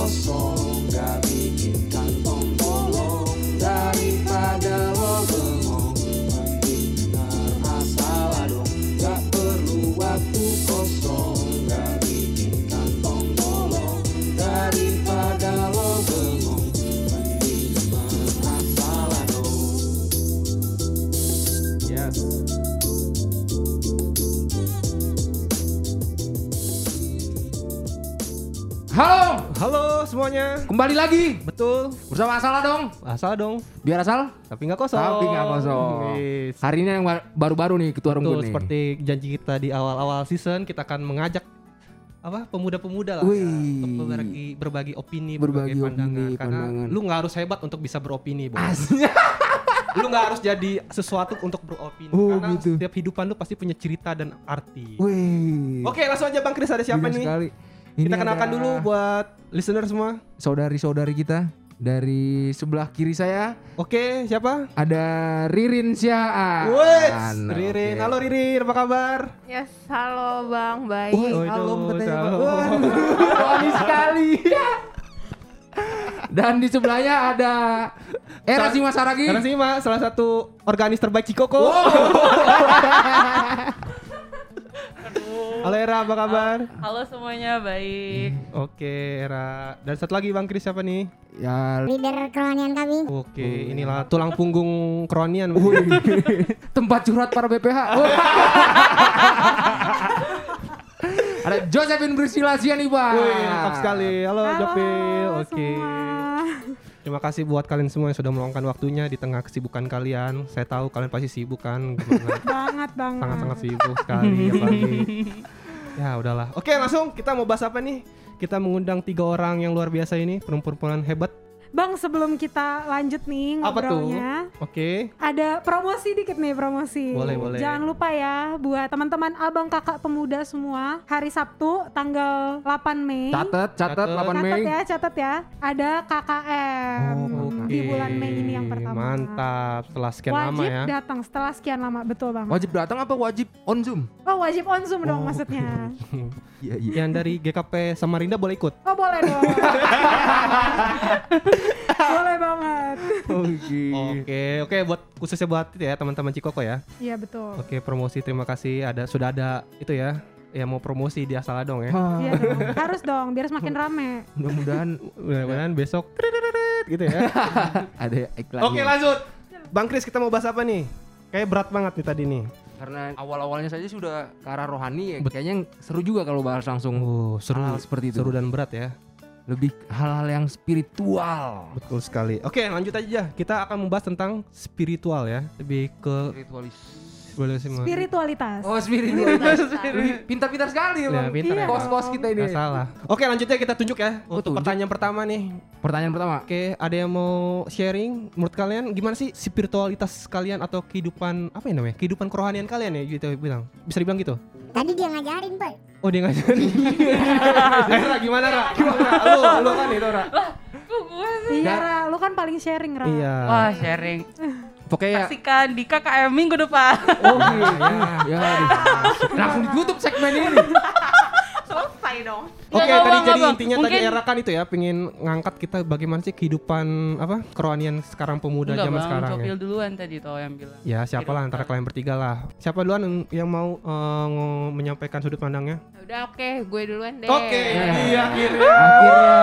kosong Gak semuanya. kembali lagi Betul. bersama Asal dong. Asal dong. Biar asal, Tapi nggak kosong. tapi nggak kosong. Yes. Hari ini yang ba- baru-baru nih ketua Betul, nih. seperti janji kita di awal-awal season kita akan mengajak apa pemuda-pemuda lah Wih. ya, untuk berbagi berbagi opini, Berbagi berbagi pandangan opini, karena pandangan. lu nggak harus hebat untuk bisa beropini, lu nggak harus jadi sesuatu untuk beropini Oh, karena gitu. setiap hidupan lu pasti punya cerita dan arti. Wih. Oke, langsung aja Bang Kris ada siapa Gila nih? sekali. Kita Ini kenalkan ada dulu buat listener semua. saudari-saudari kita dari sebelah kiri saya Oke, siapa? ada Ririn Syaan. Wes, Oke. Ririn. Halo Ririn, apa kabar? Yes, halo Bang, baik. Oh, halo katanya. halo. Waduh, Wangi sekali. Dan di sebelahnya ada Era Sima Saragi. Karena Sima salah satu organis terbaik Cikoko. Halo Era, apa kabar? Halo semuanya, baik. Oke, Era. Dan satu lagi Bang Kris siapa nih? Ya, leader kerohanian kami. Oke, inilah tulang punggung keronian. tempat curhat para BPH. ada Josephine Priscilla Sianibah. Wih, lengkap sekali. Halo, Halo Jopil. Oke. semua. Terima kasih buat kalian semua yang sudah meluangkan waktunya di tengah kesibukan kalian. Saya tahu kalian pasti sibuk kan. Banget banget. sangat-sangat sibuk sekali apalagi. Ya udahlah. Oke langsung kita mau bahas apa nih? Kita mengundang tiga orang yang luar biasa ini perempuan-perempuan hebat. Bang, sebelum kita lanjut nih Apa tuh? ngobrolnya, Oke. ada promosi dikit nih promosi. Boleh, boleh. Jangan lupa ya buat teman-teman abang kakak pemuda semua hari Sabtu tanggal 8 Mei. Catat, catat Catat. 8 Mei. Catat ya, catat ya. Ada KKM Oh, di bulan Mei ini yang pertama. Mantap. Setelah sekian wajib lama ya. datang setelah sekian lama, betul bang. Wajib datang apa wajib on Zoom? Oh wajib on zoom dong Oh. maksudnya. Iya, iya. Yang dari GKP Samarinda boleh ikut. Oh boleh dong. boleh banget. Oke. Oke, oke buat khususnya buat itu ya teman-teman Cikoko ya. Iya betul. Oke, promosi terima kasih ada sudah ada itu ya. Ya mau promosi di Asal dong ya. Iya dong. Harus dong biar semakin rame. Mudah-mudahan Mudah-mudahan besok gitu ya. ada iklan. Oke lanjut Bang Kris kita mau bahas apa nih? Kayak berat banget nih tadi nih Karena awal-awalnya saja sudah ke arah rohani ya. Kayaknya seru juga kalau bahas langsung Oh seru hal seperti itu. Seru dan berat ya Lebih hal-hal yang spiritual. Betul sekali Oke lanjut aja Kita akan membahas tentang spiritual ya Lebih ke Spiritualis. Spiritualitas. Oh, spiritualitas. Pintar-pintar sekali Ya, emang. pintar ya. Kos-kos kita ini. Nggak salah Oke lanjutnya kita tunjuk ya Untuk tunjuk. pertanyaan pertama nih Pertanyaan pertama. Oke ada yang mau sharing Menurut kalian gimana sih spiritualitas kalian Atau kehidupan Apa ya namanya Kehidupan kerohanian kalian ya gitu bilang Bisa dibilang gitu Tadi dia ngajarin, Pak. Oh dia ngajarin Eh Ra gimana Ra? Gimana Ra? Lu, lu kan itu Ra Kok gue sih? Iya, Ra, lu kan paling sharing, Ra. Iya Wah, sharing. Pokoknya ya Saksikan di KKM minggu depan. Oh iya. ya, aduh. Langsung ditutup segmen ini. Oke, Nggak, tadi jadi nggak, intinya Mungkin- tadi era kan itu ya, pengen ngangkat kita bagaimana sih kehidupan apa kerohanian sekarang pemuda Enggak, zaman Bang, sekarang ya. Duluan tadi toh yang bilang. Ya, siapa lah antara kalian bertiga lah. Siapa duluan yang- mau ngo- menyampaikan sudut pandangnya? Ya Udah oke, gue duluan deh. Oke, iya akhirnya. Akhirnya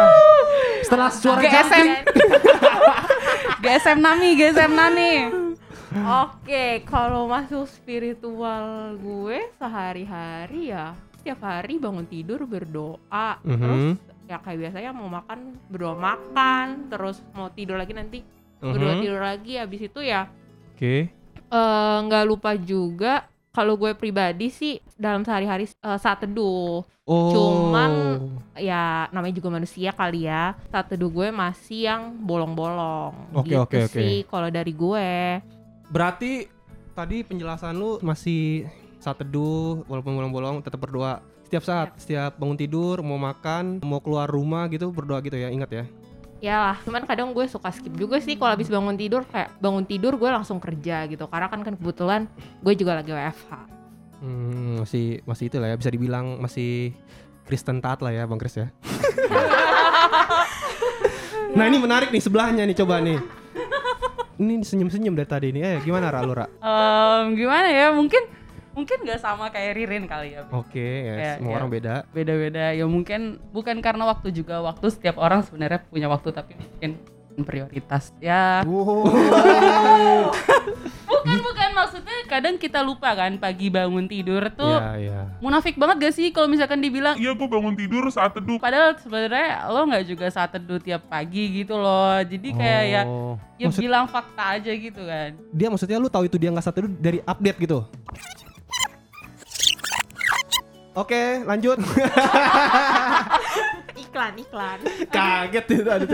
setelah suara GSM. GSM Nami, GSM Nami. Oke, kalau masuk spiritual gue sehari-hari ya setiap hari bangun tidur berdoa, Mhm. terus ya kayak biasanya mau makan berdoa makan, terus mau tidur lagi nanti berdoa Mhm. tidur lagi, habis itu ya Oke. eh, nggak lupa juga kalau gue pribadi sih dalam sehari-hari eh, saat teduh Oh. Cuman ya namanya juga manusia kali ya saat teduh gue masih yang bolong-bolong Oke, gitu oke, oke. sih kalau dari gue berarti tadi penjelasan lu masih saat teduh walaupun bolong-bolong tetap berdoa setiap saat, setiap bangun tidur, mau makan, mau keluar rumah gitu berdoa gitu ya, ingat ya. ya lah cuman kadang gue suka skip juga sih kalau habis bangun tidur kayak bangun tidur gue langsung kerja gitu karena kan kan kebetulan gue juga lagi WFH Hmm, masih masih itu lah ya bisa dibilang masih Kristen taat lah ya Bang Kris ya. Nah ini menarik nih sebelahnya nih coba nih. Ini senyum-senyum dari tadi nih. Eh gimana Ra lu Ra? Em, gimana ya? Mungkin mungkin nggak sama kayak Ririn kali ya. Oke, ya, Ya, semua ya. orang beda. Beda-beda. Ya mungkin bukan karena waktu juga. Waktu setiap orang sebenarnya punya waktu tapi mungkin prioritas. Ya. bukan bukan maksudnya kadang kita lupa kan pagi bangun tidur tuh. Iya, iya. Munafik banget gak sih kalau misalkan dibilang Iya gue bangun tidur saat teduh Padahal sebenarnya lo nggak juga saat teduh tiap pagi gitu loh. Jadi kayak ya Oh. ya Maksud- bilang fakta aja gitu kan. dia maksudnya lu tahu itu dia nggak satu dulu dari update gitu. Oke, lanjut. iklan iklan Kaget itu tadi.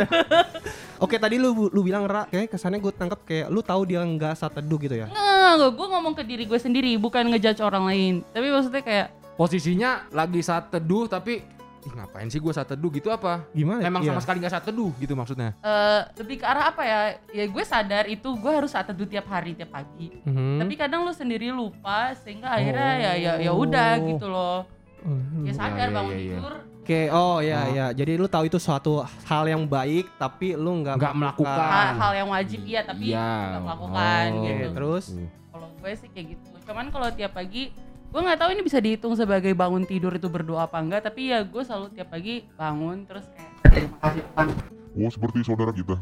Oke, tadi lu lu bilang Ra, kayak kesannya gue tangkap kayak lu tahu dia nggak saat teduh gitu ya. Nggak, gue ngomong ke diri gue sendiri, bukan ngejudge orang lain. Tapi maksudnya kayak Posisinya lagi saat teduh tapi Ih, ngapain sih gue saat teduh gitu apa? Gimana? Emang Iya. sama sekali nggak saat teduh gitu maksudnya? eh, lebih ke arah apa ya? Ya gue sadar itu gue harus saat teduh tiap hari tiap pagi. Mhm. Tapi kadang lu sendiri lupa sehingga akhirnya ya ya ya udah gitu loh. Mhm. Ya sadar iya, bangun iya, iya. tidur. Oke, oh ya Oh. ya. Jadi lu tahu itu suatu hal yang baik tapi lu nggak Nggak melakukan. Hal, hal yang wajib iya tapi Iya. nggak melakukan Oh. gitu. Oke, terus Kalau gue sih kayak gitu. Cuman kalau tiap pagi gue nggak tahu ini bisa dihitung sebagai bangun tidur itu berdoa apa enggak tapi ya gue selalu tiap pagi bangun terus kayak terima kasih Tuhan Oh seperti saudara kita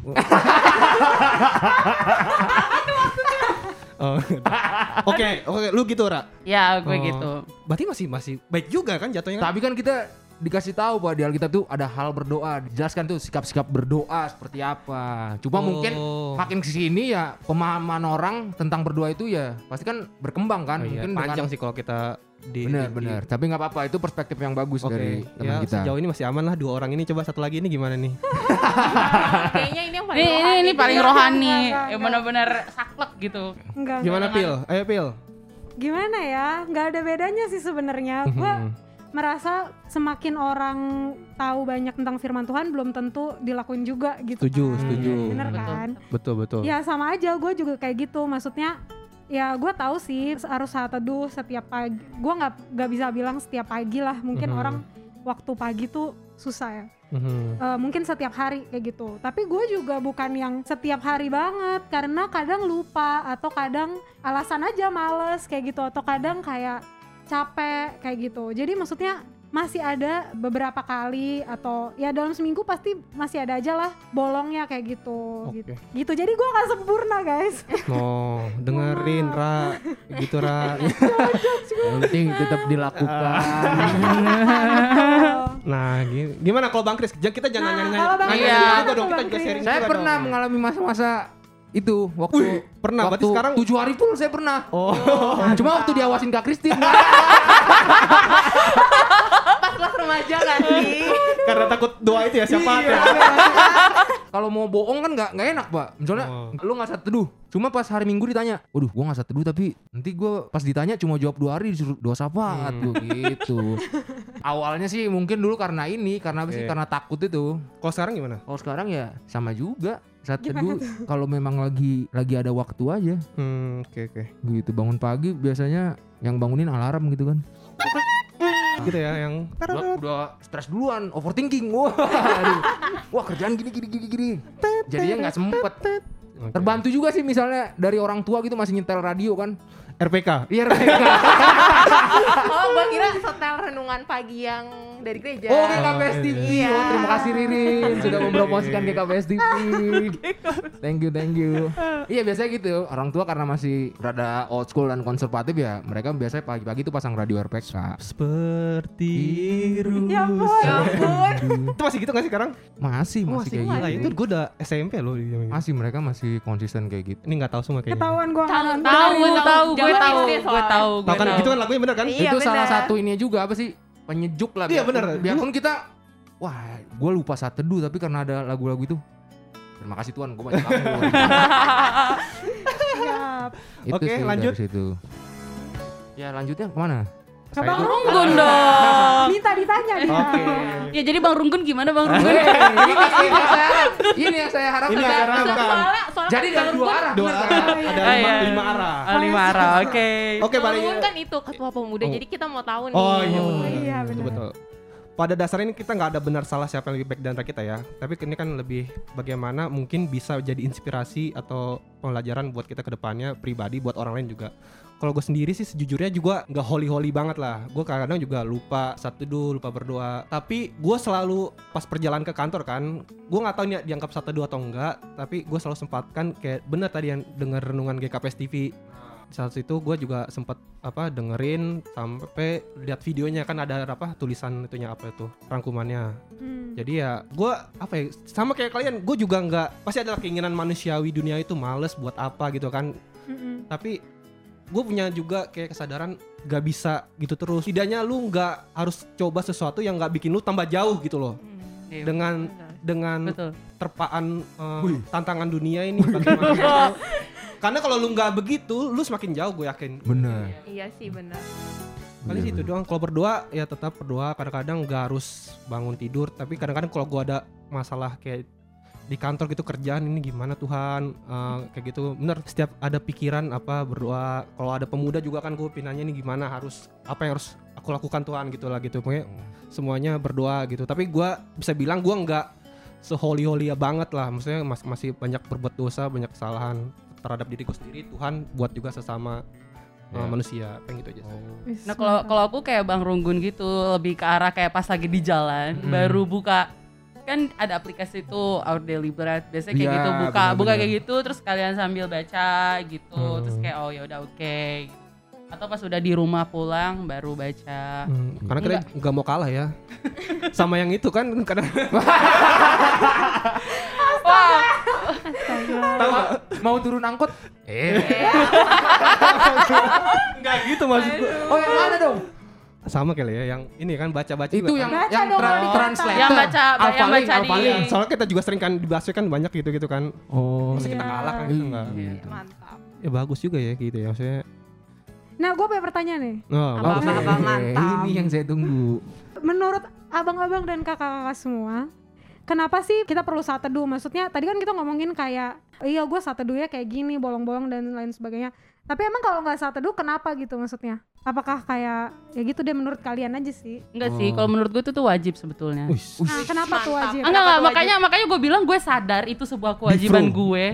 Oh. Oke, oke, lu gitu, Ra. ya gue Oh. gitu Berarti masih masih baik juga kan jatuhnya kan? Tapi kan kita dikasih tahu bahwa di Alkitab tuh ada hal berdoa, dijelaskan tuh sikap-sikap berdoa seperti apa. Cuma Oh. mungkin makin ke sini ya pemahaman orang tentang berdoa itu ya pasti kan berkembang kan. Oh iya, mungkin panjang dengan sih kalau kita di benar di- benar. Tapi nggak apa-apa itu perspektif yang bagus Oke, dari ya teman kita. sejauh ini masih aman lah dua orang ini. Coba satu lagi ini gimana nih? kayaknya ini yang paling ini ini, rohani ini paling rohani enggak, yang benar-benar saklek gitu Enggak. Gimana. Pil? Ayo Pil. Gimana ya? Nggak ada bedanya sih sebenarnya. Gue Mhm. merasa semakin orang tahu banyak tentang firman Tuhan belum tentu dilakuin juga gitu. Setuju, kan. setuju. Bener Betul. kan? Betul betul. Ya sama aja, gue juga kayak gitu. Maksudnya ya gue tahu sih harus saat teduh setiap pagi. Gue nggak nggak bisa bilang setiap pagi lah. Mungkin Mhm. orang waktu pagi tuh susah ya. Mhm. Eh, mungkin setiap hari kayak gitu. Tapi gue juga bukan yang setiap hari banget karena kadang lupa atau kadang alasan aja males kayak gitu atau kadang kayak capek kayak gitu. Jadi maksudnya masih ada beberapa kali atau ya dalam seminggu pasti masih ada aja lah bolongnya kayak gitu Oke. gitu. gitu. Jadi gue nggak sempurna guys. Oh, dengerin Ra. Gitu Ra. Yang penting tetap dilakukan. Nah, gi- gimana kalau Bang Kris? Kita jangan Nah, nanya kalau Bang nanya dong. tuh, Kita Bang juga Kris? sharing saya pernah dong. mengalami masa-masa itu waktu pernah, berarti waktu sekarang- tujuh hari full saya pernah. Oh, Cuma waktu diawasin Kak Kristin. pas kelas remaja kan sih karena takut doa itu ya siapa ya? Kalau mau bohong kan nggak nggak enak pak. Misalnya Oh. lu nggak saat teduh. Cuma pas hari Minggu ditanya, waduh gua nggak saat teduh tapi nanti gua pas ditanya cuma jawab dua hari disuruh dua syafaat Hmm. gitu. Awalnya sih mungkin dulu karena ini, karena apa sih? Karena takut itu. Kalau sekarang gimana? Kalau sekarang ya sama juga. Saat teduh kalau memang lagi lagi ada waktu aja. Hmm, oke oke. gitu bangun pagi biasanya yang bangunin alarm gitu kan. Gitu ya yang udah, udah stres duluan overthinking. Wah aduh. wah kerjaan gini gini gini gini. Jadinya nggak sempet. Oke. terbantu juga sih misalnya dari orang tua gitu masih nyetel radio kan. RPK. iya mereka oh gua kira setel renungan pagi yang dari gereja. Oh GKPS TV Iya. oh terima kasih Ririn. Sudah mempromosikan GKPS TV thank you thank you. Iya biasanya gitu. Orang tua karena masih rada old school dan konservatif ya mereka biasanya pagi-pagi tuh pasang radio RPK Seperti Ya ampun. ya ampun. Itu masih gitu gak sih sekarang? masih Oh, masih kayak gitu. Itu gue udah SMP loh. masih mereka masih konsisten kayak gitu. Ini gak tahu semua kayaknya. Ketahuan gue Tahu, tahu Gue tahu. tahu gue tahu. gue tahu gue kan tahu gitu kan lagunya bener kan? Iya, itu salah benar. satu ini juga apa sih? Penyejuk lah Iya, biarpun- benar. biarpun kita wah gue lupa saat teduh tapi karena ada lagu-lagu itu. Terima kasih Tuhan gue baca kamu. Oke, lanjut. situ ya lanjutnya ke mana? Ke Bang Runggun dong. Minta ditanya. Dia. Oke. ya jadi bang Runggun gimana bang Runggun? ini, ini yang saya harap ini yang saya harapkan. Soalnya jadi kan dua arah Dua arah, kan? ada Ah, lima, iya. lima arah. Ah, lima arah oke Oke, Bang balik. Runggun kan itu ketua pemuda Oh. jadi kita mau tahu nih Oh iya Oh, betul. iya, Betul, benar. betul. pada dasarnya ini kita nggak ada benar salah siapa yang lebih baik di antara kita ya. Tapi ini kan lebih bagaimana mungkin bisa jadi inspirasi atau pelajaran buat kita ke depannya pribadi buat orang lain juga. Kalau gue sendiri sih sejujurnya juga nggak holy holy banget lah. Gue kadang-kadang juga lupa satu dulu, lupa berdoa. Tapi gue selalu pas perjalanan ke kantor kan, gue nggak tahu nih dianggap satu dua atau enggak. Tapi gue selalu sempatkan kayak bener tadi yang dengar renungan GKPS TV saat itu gue juga sempat apa dengerin sampai lihat videonya kan ada apa tulisan itunya apa itu rangkumannya Hmm. jadi ya gue apa ya sama kayak kalian gue juga nggak pasti adalah keinginan manusiawi dunia itu males buat apa gitu kan Mm-mm. tapi gue punya juga kayak kesadaran gak bisa gitu terus tidaknya lu nggak harus coba sesuatu yang nggak bikin lu tambah jauh gitu loh Iya, dengan betul. dengan betul. terpaan eh, tantangan dunia ini bagaimana karena kalau lu nggak begitu lu semakin jauh gue yakin Bener. Iya sih benar. Kali sih itu doang. Kalau berdoa ya tetap berdoa. Kadang-kadang nggak harus bangun tidur. Tapi kadang-kadang kalau gua ada masalah kayak di kantor gitu kerjaan ini gimana Tuhan? Eh, kayak gitu. Bener setiap ada pikiran apa berdoa. Kalau ada pemuda juga kan gue pinanya ini gimana harus apa yang harus aku lakukan Tuhan? Gitu lah gitu. Pokoknya semuanya berdoa gitu. Tapi gua bisa bilang gua nggak seholi holy banget lah. Maksudnya mas- masih banyak berbuat dosa banyak kesalahan terhadap diriku sendiri. Tuhan buat juga sesama eh, Ya. manusia. Pengen gitu aja sih. Wis, Nah kalau kalau aku kayak Bang Runggun gitu lebih ke arah kayak pas lagi di jalan Mm. baru buka kan ada aplikasi itu Our Daily Bread biasanya kayak Iya, gitu buka benar-benar. buka kayak gitu terus kalian sambil baca gitu Hmm. terus kayak oh ya udah oke gitu. atau pas udah di rumah pulang baru baca Hmm, karena kita nggak mau kalah ya sama yang itu kan kadang wah Tahu? Mau turun angkot? Eh. nggak gitu maksud gua. Oh yang mana dong? Sama kali ya yang ini kan baca-baca Itu juga yang kan. Baca yang dong, tra- kalau di translator. Yang baca- yang Alphalink, baca di- Alphalink. soalnya kita juga sering kan dibahas kan banyak gitu gitu kan Oh. masa kita Iya. kalah kan gitu nggak Iya. Mantap. ya bagus juga ya gitu ya maksudnya Nah, gue punya pertanyaan nih. oh, Apa- bagus apa- ya. apa- mantap. Ini yang saya tunggu. Menurut abang-abang dan kakak-kakak semua, kenapa sih kita perlu saat teduh? Maksudnya tadi kan kita ngomongin kayak, iya gue saat teduhnya kayak gini, bolong-bolong dan lain sebagainya. Tapi emang kalau nggak saat teduh, kenapa gitu maksudnya? Apakah kayak ya gitu deh menurut kalian aja sih? enggak sih Oh. kalau menurut gue itu tuh wajib sebetulnya Wih, Nah, kenapa tuh mantap. wajib? enggak enggak tuh makanya makanya gue bilang gue sadar itu sebuah kewajiban gue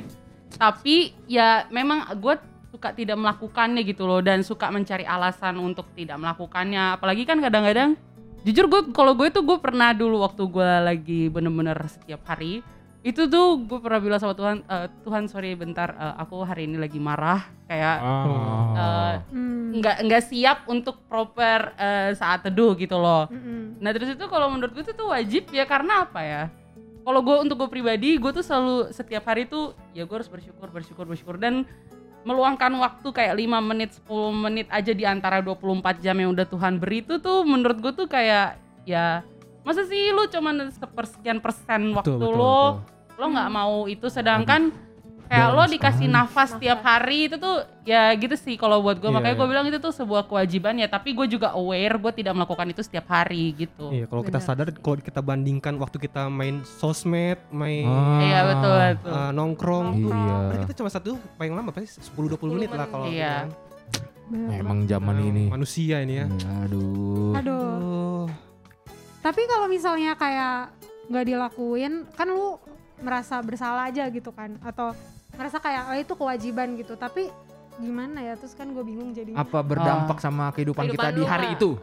tapi ya memang gue suka tidak melakukannya gitu loh dan suka mencari alasan untuk tidak melakukannya apalagi kan kadang-kadang jujur gue kalau gue tuh gue pernah dulu waktu gue lagi bener-bener setiap hari itu tuh gue pernah bilang sama Tuhan "Eh, Tuhan sorry bentar eh, aku hari ini lagi marah kayak eh, Hmm. nggak nggak siap untuk proper eh, saat teduh gitu loh Mm-mm. Nah terus itu kalau menurut gue itu tuh wajib ya karena apa ya? Kalau gue untuk gue pribadi, gue tuh selalu setiap hari tuh ya gue harus bersyukur, bersyukur, bersyukur dan meluangkan waktu kayak 5 menit, 10 menit aja di antara 24 jam yang udah Tuhan beri itu tuh menurut gue tuh kayak ya masa sih lu cuman sepersekian persen waktu betul, lo betul. lo nggak mau itu sedangkan kayak lo Dalam dikasih sekali. nafas tiap hari itu tuh ya gitu sih kalau buat gue Iya, makanya gue iya. bilang itu tuh sebuah kewajiban ya tapi gue juga aware gue tidak melakukan itu setiap hari gitu Iya, kalau kita sadar kalau kita bandingkan waktu kita main sosmed, main Ah. Iya betul betul. eh, nongkrong, tuh, Iya. berarti kita cuma satu paling lama pasti 10 20 menit lah kalau Iya. gitu kan. Zaman Nah, ini. manusia ini ya. Aduh. Aduh. Tapi kalau misalnya kayak nggak dilakuin, kan lu merasa bersalah aja gitu kan? Atau merasa kayak oh, itu kewajiban gitu. Tapi gimana ya? Terus kan gue bingung jadinya. Apa berdampak sama kehidupan, Kehidupan kita di hari itu?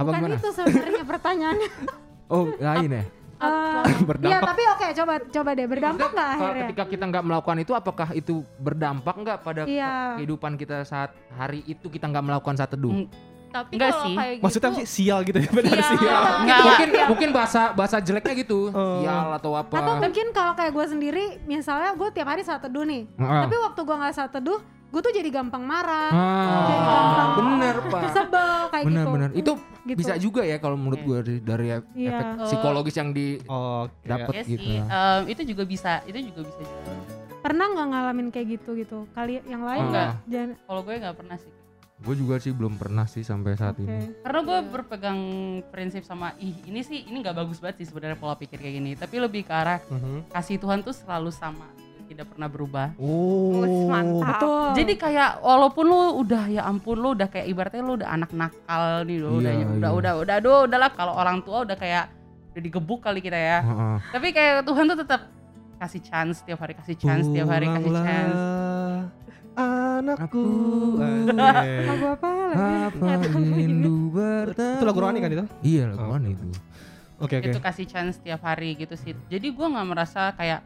Apa Bukan gimana? itu sebenarnya pertanyaannya. Oh, lain ya? Eh, Iya, berdampak. tapi oke coba coba deh berdampak nggak Kalau akhirnya? Ketika kita nggak melakukan itu, apakah itu berdampak nggak pada Iya. kehidupan kita saat hari itu kita nggak melakukan saat teduh? Mm, Tapi Enggak kalau sih. kayak gitu, Maksudnya apa sih sial gitu ya benar Sial. sial. Enggak. mungkin mungkin bahasa bahasa jeleknya gitu, Oh. sial atau apa? Atau mungkin kalau kayak gue sendiri, misalnya gue tiap hari saat teduh nih, Heeh. tapi waktu gue nggak saat teduh, gue tuh jadi gampang marah, Ah, Jadi gampang. bener pak. sebel kayak Bener gitu. bener. Itu Gitu. bisa juga ya kalau menurut Iya. gue dari, dari efek Iya. psikologis yang di Oh, Dapet. ya gitu. sih em, itu juga bisa itu juga bisa juga. Pernah nggak ngalamin kayak gitu gitu? Kali yang lain Enggak. Jangan. kalau gue nggak pernah sih gue juga sih belum pernah sih sampai saat Oke. ini. karena gue berpegang prinsip sama ih ini sih ini nggak bagus banget sih sebenarnya pola pikir kayak gini tapi lebih ke arah Mhm. kasih Tuhan tuh selalu sama tidak pernah berubah. Oh. mantap. Betul. Jadi kayak walaupun lu udah ya ampun lu udah kayak ibaratnya lu udah anak nakal nih lu udah Iya, udah iya. udah udah aduh udahlah kalau orang tua udah kayak udah digebuk kali kita ya. Heeh. Tapi kayak Tuhan tuh tetap kasih chance tiap hari kasih chance tiap hari kasih chance. Anakku. Lagu apa lagi? Apa rindu bertemu? Itu lagu rohani kan itu? Iya lagu Oh. rohani itu. Oke oke. Itu kasih chance tiap hari gitu sih. Jadi gua nggak merasa kayak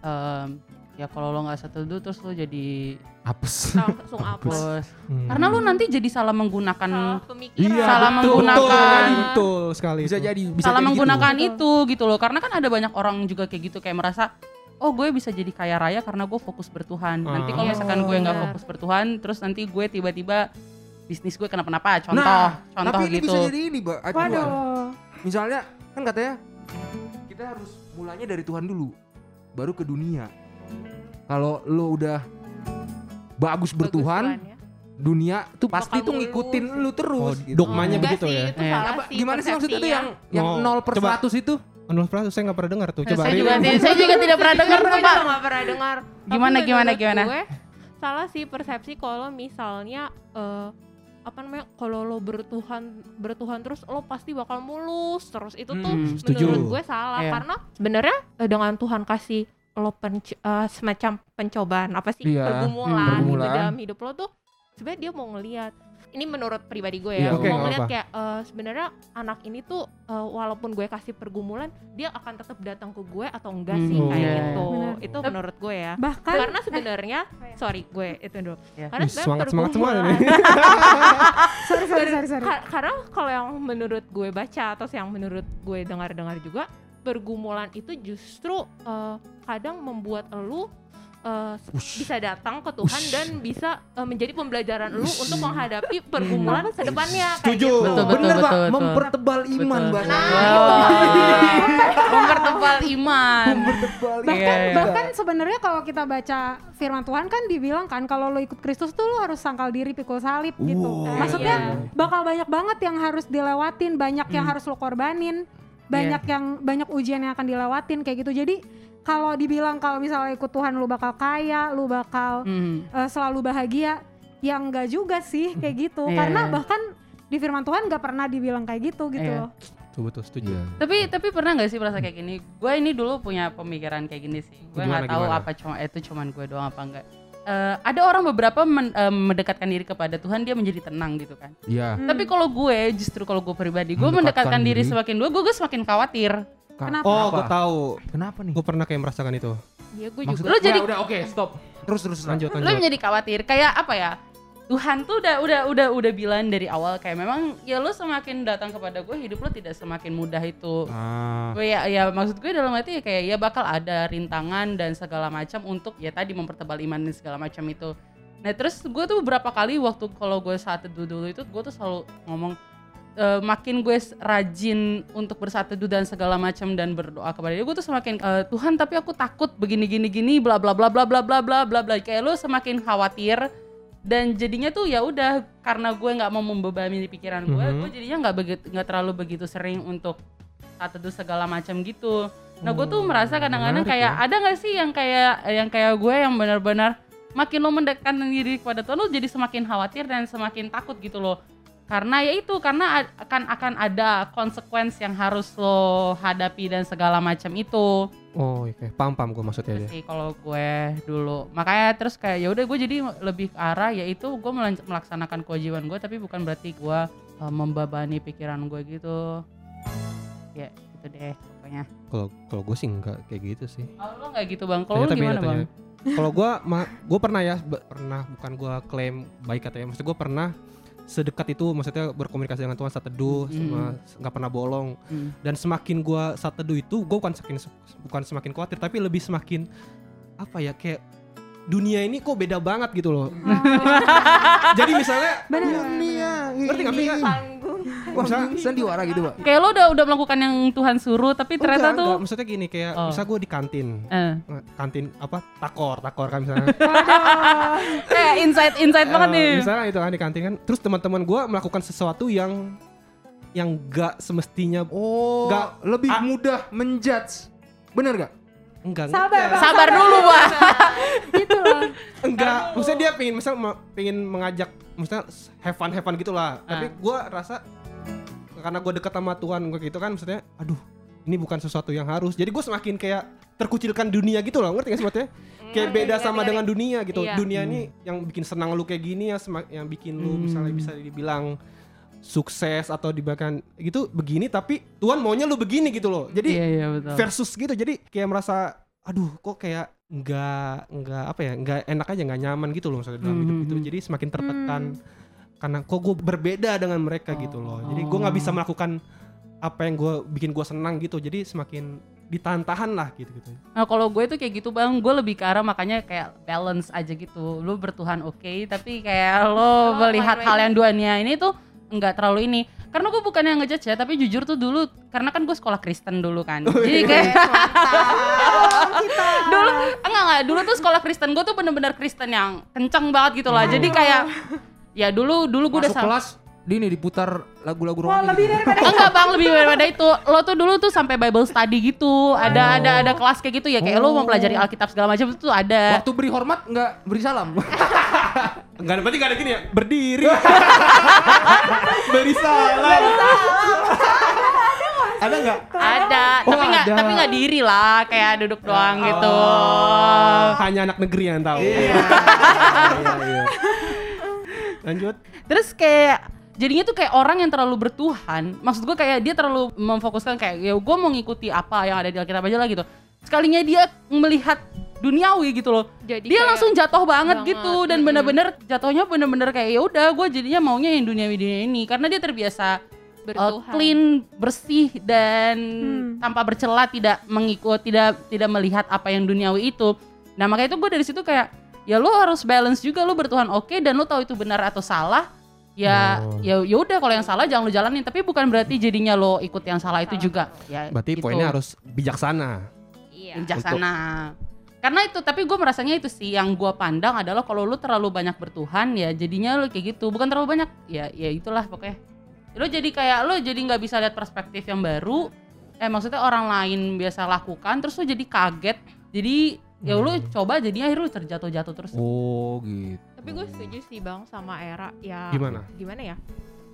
em, ya kalau lo nggak satu dulu terus lo jadi Apes. langsung hapus bos. Hmm. Karena lu nanti jadi salah menggunakan salah pemikiran Iya, salah betul. menggunakan Betul, betul sekali. Bisa itu. jadi bisa salah jadi gitu. menggunakan Betul. itu gitu loh karena kan ada banyak orang juga kayak gitu kayak merasa oh gue bisa jadi kaya raya karena gue fokus bertuhan nanti kalau Ah. misalkan gue nggak Benar. fokus bertuhan terus nanti gue tiba-tiba bisnis gue kenapa-napa contoh Nah, contoh Tapi ini gitu bisa jadi ini, Mbak. Waduh. Misalnya kan katanya kita harus mulainya dari Tuhan dulu, baru ke dunia. Kalau lo udah bagus bertuhan, Bagus, Tuhan, ya. dunia tuh pasti tuh ngikutin lu terus. Oh, gitu. dogmanya Enggak begitu sih, ya? itu Iya. salah Apa, gimana sih maksudnya tuh yang yang Oh, 0 per coba. 100 itu? Menurut Prasu saya nggak pernah dengar tuh. Coba saya juga saya juga tidak pernah dengar Gue tuh pak nggak pernah dengar. Tapi Gimana, gimana, gimana? Gue salah sih persepsi kalau misalnya eh, apa namanya kalau lo bertuhan bertuhan terus lo pasti bakal mulus terus itu tuh Hmm, setuju. menurut gue salah Iya. karena sebenarnya eh, dengan Tuhan kasih lo penc- eh, semacam pencobaan apa sih Iya, pergumulan, hmm, gitu pergumulan. dalam hidup lo tuh sebenarnya dia mau ngelihat ini menurut pribadi gue Iya, ya mau nggak ngelihat apa. kayak eh, sebenarnya anak ini tuh eh, walaupun gue kasih pergumulan dia akan tetap datang ke gue atau enggak sih Hmm, kayak iya. gitu Benar. itu Tapi- menurut gue ya Bahkan karena sebenarnya sorry gue itu dulu Iya. karena Ih, semangat semangat semua nih. sorry sorry sorry sorry. Ka- karena kalau yang menurut gue baca atau yang menurut gue dengar-dengar juga pergumulan itu justru eh, kadang membuat lu eh, bisa datang ke Tuhan dan bisa eh, menjadi pembelajaran lu untuk menghadapi pergumulan ke depannya kayak Setuju. gitu. Betul, betul, Bener, betul. Mempertebal iman, Betul. Nah, mempertebal iman Mempertebal bahkan iya. bahkan sebenarnya kalau kita baca firman Tuhan kan dibilang kan kalau lo ikut Kristus tuh lo harus sangkal diri pikul salib gitu. Wow. Maksudnya Iya. bakal banyak banget yang harus dilewatin, banyak yang Hmm. harus lo korbanin, banyak yang banyak ujian yang akan dilewatin kayak gitu. Jadi kalau dibilang kalau misalnya ikut Tuhan lu bakal kaya, lu bakal Hmm. eh, selalu bahagia, ya enggak juga sih kayak gitu. Iya. Karena bahkan di firman Tuhan nggak pernah dibilang kayak gitu gitu Iya. loh. Betul betul setuju. Iya. tapi tapi pernah nggak sih merasa kayak gini gue ini dulu punya pemikiran kayak gini sih gue nggak tahu gimana? apa cuma itu cuman gue doang apa enggak Eh, ada orang beberapa men- eh, mendekatkan diri kepada Tuhan dia menjadi tenang gitu kan Iya. Hmm. tapi kalau gue justru kalau gue pribadi gue Mendekatkan mendekatkan diri diri. semakin gue gue semakin khawatir Kenapa? Oh, gue tahu. Kenapa nih? Gue pernah kayak merasakan itu. Iya gue juga. Lu jadi- Ya, udah oke, stop. Terus terus Lanjut lu lanjut. menjadi khawatir kayak apa ya Tuhan tuh udah udah udah udah bilang dari awal kayak memang ya lu semakin datang kepada gue hidup lu tidak semakin mudah itu Ah. Gue ya, ya maksud gue dalam arti ya kayak ya bakal ada rintangan dan segala macam untuk ya tadi mempertebal iman dan segala macam itu. Nah terus gue tuh beberapa kali waktu kalau gue saat teduh dulu itu gue tuh selalu ngomong eh, makin gue rajin untuk bersatu dan segala macam dan berdoa kepada dia gue tuh semakin eh, Tuhan tapi aku takut begini gini gini bla bla bla bla bla bla bla bla bla kayak lu semakin khawatir dan jadinya tuh ya udah karena gue nggak mau membebani pikiran gue Mhm. gue jadinya nggak begitu nggak terlalu begitu sering untuk saat teduh segala macam gitu nah gue tuh Oh, merasa kadang-kadang kayak ya. ada nggak sih yang kayak yang kayak gue yang benar-benar makin lo mendekatkan diri kepada Tuhan lo jadi semakin khawatir dan semakin takut gitu loh karena ya itu karena akan akan ada konsekuensi yang harus lo hadapi dan segala macam itu Oh, oke. Paham paham gue maksudnya Itu dia. sih kalau gue dulu makanya terus kayak ya udah gue jadi lebih ke arah yaitu gue melaksanakan kewajiban gue tapi bukan berarti gue uh, membebani pikiran gue gitu ya gitu deh pokoknya Kalau kalau gue sih enggak kayak gitu sih. kalau lo nggak gitu bang kalau gimana bang. Kalau gue, gue pernah ya, pernah bukan gue klaim baik atau ya, maksud gue pernah sedekat itu, maksudnya berkomunikasi dengan Tuhan saat teduh, Hmm. sama nggak pernah bolong. Hmm. Dan semakin gue saat teduh itu, gue bukan semakin bukan semakin khawatir, tapi lebih semakin apa ya kayak dunia ini kok beda banget gitu loh. Jadi misalnya, Benar. Dunia ngerti nggak sih. Wah, sandiwara gitu, Pak. kayak lo udah udah melakukan yang Tuhan suruh tapi ternyata Enggak, tuh enggak. maksudnya gini kayak Oh. misal gue di kantin, eh, kantin apa takor, takor kan misalnya. eh insight insight banget Eh, nih Misalnya itu kan di kantin kan, terus teman-teman gue melakukan sesuatu yang yang gak semestinya Oh, Nggak. lebih Ah. mudah menjudge. Bener gak? enggak Sabar, enggak. Bang. Sabar dulu, Pak. gitu loh Enggak, maksudnya dia pengen misal pengen mengajak maksudnya have fun have fun gitu lah. Tapi Ah. gua rasa karena gue dekat sama Tuhan gue gitu kan maksudnya aduh ini bukan sesuatu yang harus. Jadi gue semakin kayak terkucilkan dunia gitu loh, ngerti gak sih maksudnya? Kayak beda sama dengan dunia gitu. Iya. Dunia ini yang bikin senang lu kayak gini ya semak- yang bikin lu misalnya bisa dibilang sukses atau dibakan gitu begini tapi Tuhan maunya lu begini gitu loh. Jadi Iya, iya betul. versus gitu jadi kayak merasa aduh kok kayak nggak nggak apa ya nggak enak aja nggak nyaman gitu loh misalnya dalam Hmm, hidup hmm, itu hmm. jadi semakin tertekan karena kok gue berbeda dengan mereka gitu loh jadi gue nggak bisa melakukan apa yang gue bikin gue senang gitu jadi semakin ditahan-tahan lah gitu gitu Nah kalau gue tuh kayak gitu bang, gue lebih ke arah makanya kayak balance aja gitu. Lu bertuhan oke, tapi kayak lo melihat one way. hal yang duania ini tuh nggak terlalu ini. Karena gue bukan yang ngejudge ya, tapi jujur tuh dulu, karena kan gue sekolah Kristen dulu kan. Jadi kayak dulu enggak enggak. Dulu tuh sekolah Kristen gue tuh bener-bener Kristen yang kenceng banget gitu lah. Jadi kayak ya dulu dulu gue udah kelas, di ini diputar lagu-lagu wah rohani. lebih gitu. daripada Enggak bang lebih daripada itu. Lo tuh dulu tuh sampai Bible study gitu. Ada ada ada kelas kayak gitu ya. Kayak lo mau pelajari Alkitab segala macam itu tuh ada. Waktu beri hormat nggak beri salam. nggak ada berarti nggak ada gini ya? Berdiri. Beri salam. Ada nggak? Ada. Oh, Tapi nggak tapi nggak diri lah. Kayak duduk doang gitu. Hanya anak negeri yang tahu. Iya, iya. lanjut. Terus kayak Jadinya tuh kayak orang yang terlalu bertuhan. Maksud gue kayak dia terlalu memfokuskan kayak Ya gue mau ngikuti apa yang ada di Alkitab aja lah gitu. Sekalinya dia melihat duniawi gitu loh. Jadi dia langsung jatuh banget, banget, gitu dan bener-bener jatuhnya bener-bener kayak ya udah gue jadinya maunya yang duniawi dunia ini. Karena dia terbiasa uh, bertuhan. clean bersih dan Hmm. tanpa bercela tidak mengikut tidak tidak melihat apa yang duniawi itu. Nah makanya itu gue dari situ kayak ya lo harus balance juga lo bertuhan oke dan lo tahu itu benar atau salah ya Oh. ya ya udah kalau yang salah jangan lo jalanin tapi bukan berarti jadinya lo ikut yang salah itu juga ya berarti gitu. poinnya harus bijaksana Iya. bijaksana. Karena itu, tapi gue merasanya itu sih yang gue pandang adalah kalau lu terlalu banyak bertuhan ya jadinya lu kayak gitu. Bukan terlalu banyak, ya ya itulah pokoknya. Lu jadi kayak lu jadi nggak bisa lihat perspektif yang baru. Eh maksudnya orang lain biasa lakukan, terus lu jadi kaget. Jadi ya lu coba jadinya akhirnya lu terjatuh-jatuh terus. Oh gitu. Tapi gue setuju sih bang sama Era ya. Gimana? Gimana ya?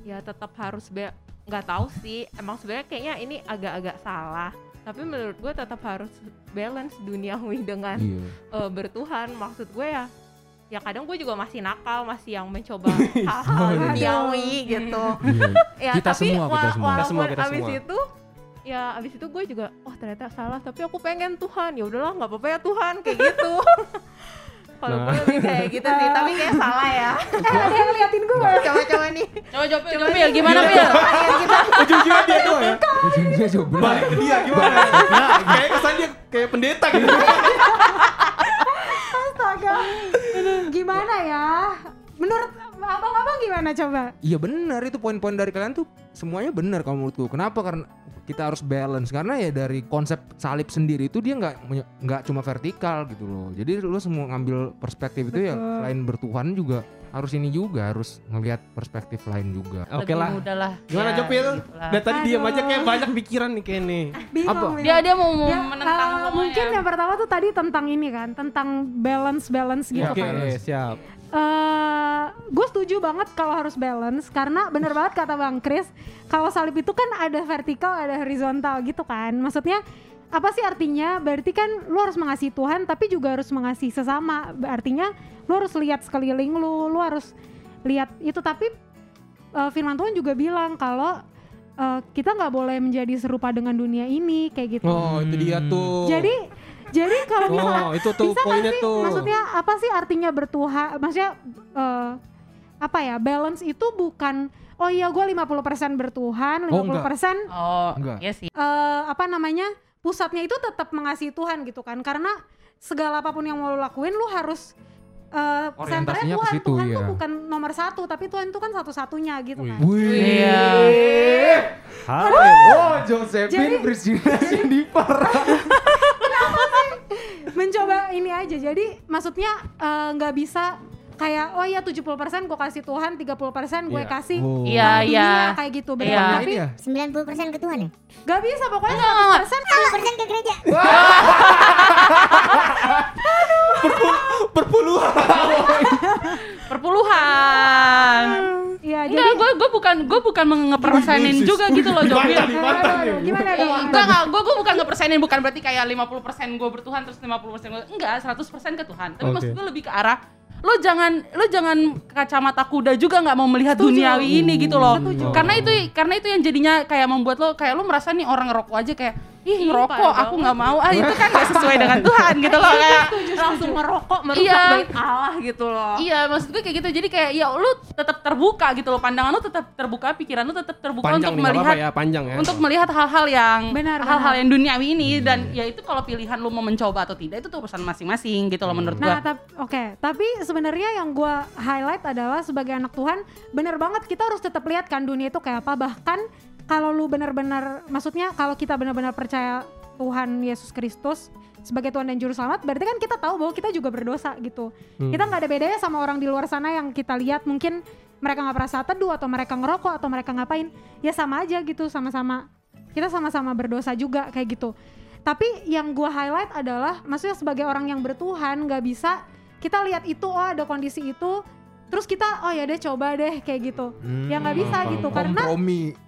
Ya tetap harus be nggak tahu sih. Emang sebenarnya kayaknya ini agak-agak salah. Tapi menurut gue tetap harus balance duniawi dengan Iya. eh, bertuhan. Maksud gue ya. Ya kadang gue juga masih nakal, masih yang mencoba hal-hal duniawi gitu. Ya, Kita tapi semua, kita semua. walaupun Kita semua, kita abis semua. itu ya abis itu gue juga oh ternyata salah tapi aku pengen Tuhan. Ya udahlah nggak apa-apa ya Tuhan kayak gitu. Kalau Nah. gue lebih kayak gitu sih tapi kayak salah ya. Eh, ada yang ngeliatin gue? Coba-coba nih. Coba coba coba Pil, gimana Pil? ujung-ujungnya dia doang ya? Ujungnya coba. balik ke dia gimana? Nah, kayak kesan dia kayak pendeta gitu. Astaga. Gimana ya? Menurut abang-abang gimana coba Iya benar itu poin-poin dari kalian tuh semuanya benar kalau menurutku. Kenapa? Karena kita harus balance karena ya dari konsep salib sendiri itu dia nggak nggak cuma vertikal gitu loh. Jadi lu semua ngambil perspektif itu ya Betul. selain bertuhan juga harus ini juga harus ngelihat perspektif lain juga. oke Lebih lah mudah lah. gimana Ya, Jopil gitulah. dari tadi diam aja kayak banyak pikiran nih kayak nih bingung Apa? Dia dia mau, mau Ya, menentang eh, semuanya. mungkin yang pertama tuh tadi tentang ini kan tentang balance balance gitu oke kan siap eh gue setuju banget kalau harus balance karena bener banget kata Bang Chris kalau salib itu kan ada vertikal ada horizontal gitu kan. Maksudnya apa sih artinya? Berarti kan lu harus mengasihi Tuhan tapi juga harus mengasihi sesama. Artinya lu harus lihat sekeliling lu lu harus lihat itu. Tapi eh, firman Tuhan juga bilang kalau eh, kita nggak boleh menjadi serupa dengan dunia ini kayak gitu. Oh itu dia tuh. Jadi jadi kalau misalnya oh itu tuh bisa poinnya sih? tuh Maksudnya apa sih artinya bertuhan? Maksudnya eh, apa ya? Balance itu bukan oh iya gue 50% bertuhan, 50% Oh, enggak. Oh, Enggak. iya sih. eh, apa namanya? Pusatnya itu tetap mengasihi Tuhan gitu kan. Karena segala apa pun yang mau lo lakuin lu harus eh senternya Tuhan. situ, Tuhan tuh iya. bukan nomor satu, tapi Tuhan itu kan satu-satunya gitu kan. Wih. Iya. Oh, Josephine Jadi- Priscilla Cindy mencoba ini aja. Jadi maksudnya eh, nggak uh, bisa kayak oh ya 70% gue kasih Tuhan, 30% gue yeah. kasih oh. iya, iya iya kayak gitu benar yeah. tapi ya? 90% ke Tuhan ya? Gak bisa pokoknya no, 100% persen ke gereja. Perpul perpuluhan. perpuluhan. Iya, enggak, jadi gue gue bukan gue bukan mengepersenin juga gitu loh Jobil. Gimana? Iya. Gue gue bukan berarti kayak 50% gue bertuhan terus 50% gue enggak, 100% ke Tuhan. Tapi Oke. maksud gue lebih ke arah lo jangan lo jangan kacamata kuda juga nggak mau melihat duniawi ini gitu loh. Setuju. Karena itu karena itu yang jadinya kayak membuat lo kayak lo merasa nih orang ngerokok aja kayak ih ngerokok aku nggak mau ah itu kan gak sesuai dengan Tuhan gitu loh kayak langsung merokok merusak Iya. bait Allah gitu loh. Iya, maksud gue kayak gitu. Jadi kayak ya lu tetap terbuka gitu loh. Pandangan lu tetap terbuka, pikiran lu tetap terbuka Panjang untuk nggak melihat ya, panjang ya. untuk melihat hal-hal yang Benar, hal-hal benar. yang duniawi ini dan ya itu kalau pilihan lu mau mencoba atau tidak itu tuh urusan masing-masing gitu loh menurut Nah, gua. tap- oke, tapi sebenarnya yang gua highlight adalah sebagai anak Tuhan, bener banget kita harus tetap lihat kan dunia itu kayak apa. Bahkan kalau lu benar-benar, maksudnya kalau kita benar-benar percaya Tuhan Yesus Kristus sebagai Tuhan dan Juru Selamat, berarti kan kita tahu bahwa kita juga berdosa gitu. Hmm. Kita nggak ada bedanya sama orang di luar sana yang kita lihat mungkin mereka nggak pernah saat teduh atau mereka ngerokok atau mereka ngapain, ya sama aja gitu sama-sama. Kita sama-sama berdosa juga kayak gitu. Tapi yang gua highlight adalah, maksudnya sebagai orang yang bertuhan nggak bisa kita lihat itu oh ada kondisi itu, terus kita oh ya deh coba deh kayak gitu. Ya nggak bisa Hmm, gitu karena.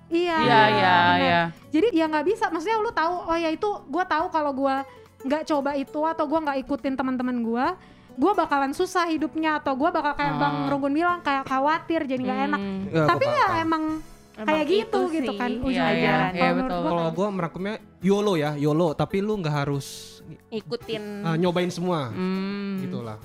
Iya. Iya, iya, benar. iya. Jadi ya nggak bisa, maksudnya lu tahu oh ya itu gua tahu kalau gua nggak coba itu atau gua nggak ikutin teman-teman gua, gua bakalan susah hidupnya atau gua bakal kayak Bang Hmm. Runggun bilang kayak khawatir jadi nggak enak. Hmm. Ya, Tapi ya emang Emang kayak gitu itu gitu sih. kan Iya, ujung iya, ajaran. iya, Kalau gue merangkumnya YOLO ya, YOLO, tapi lu nggak harus Ikutin uh, nyobain semua. Hmm. Gitu lah.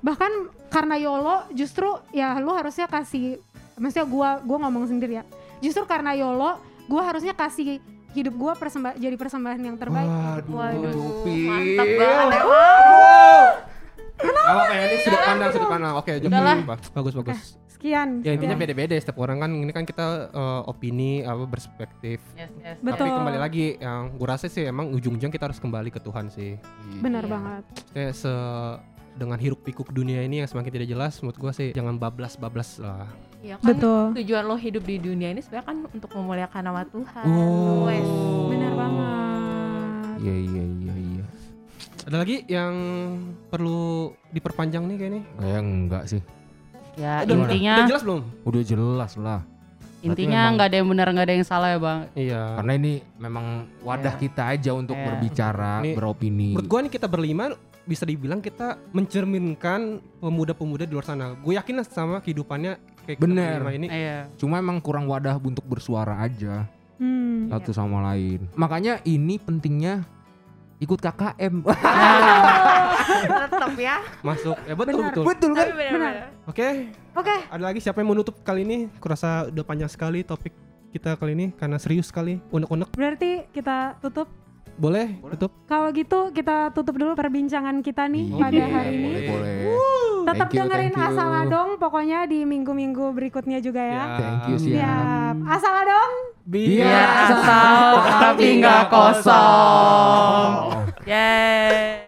bahkan karena YOLO justru ya lu harusnya kasih maksudnya gua gua ngomong sendiri ya. Justru karena YOLO gua harusnya kasih hidup gua persembah jadi persembahan yang terbaik. Waduh, Waduh, mantap banget emang. Gak apa ya, ini sudut pandang, sudut pandang. Oke, jawab dulu, Pak. Bagus, bagus. Sekian. Ya intinya beda-beda ya, setiap orang kan ini kan kita uh, opini apa perspektif. Yes, yes. Betul. Tapi kembali lagi yang gue rasa sih emang ujung-ujung kita harus kembali ke Tuhan sih. Benar Iya. banget. Kayak se dengan hiruk pikuk dunia ini yang semakin tidak jelas menurut gua sih jangan bablas-bablas lah. Iya kan Betul. tujuan lo hidup di dunia ini sebenarnya kan untuk memuliakan nama Tuhan. Oh. Wes. Benar banget. Iya iya iya iya. Ada lagi yang perlu diperpanjang nih kayak ini? Kayak enggak sih. Ya Udah- intinya udah jelas belum? Udah jelas lah. intinya memang- nggak ada yang benar nggak ada yang salah ya bang. Iya. Karena ini memang wadah Iya. kita aja untuk Iya. berbicara, Ini- beropini. Menurut gua nih kita berlima bisa dibilang kita mencerminkan pemuda-pemuda di luar sana. Gue yakin lah sama kehidupannya kayak Bener. ini. Iya. Cuma emang kurang wadah untuk bersuara aja Hmm. satu sama lain. Makanya ini pentingnya ikut KKM. Tetap ya. Masuk. Ya betul Benar. betul. Betul kan? Oke, Oke, ada lagi siapa yang menutup kali ini? Kurasa udah panjang sekali topik kita kali ini karena serius sekali, unek-unek. berarti kita tutup. Boleh, tutup. Kalau gitu kita tutup dulu perbincangan kita nih pada Iya, hari ini. Boleh, boleh. Tetap dengerin. Asal dong, pokoknya di minggu-minggu berikutnya juga ya. Yeah. Thank you siap. siap. Asal dong, Biar, Biar asal tapi nggak kosong. Oh. Yeay.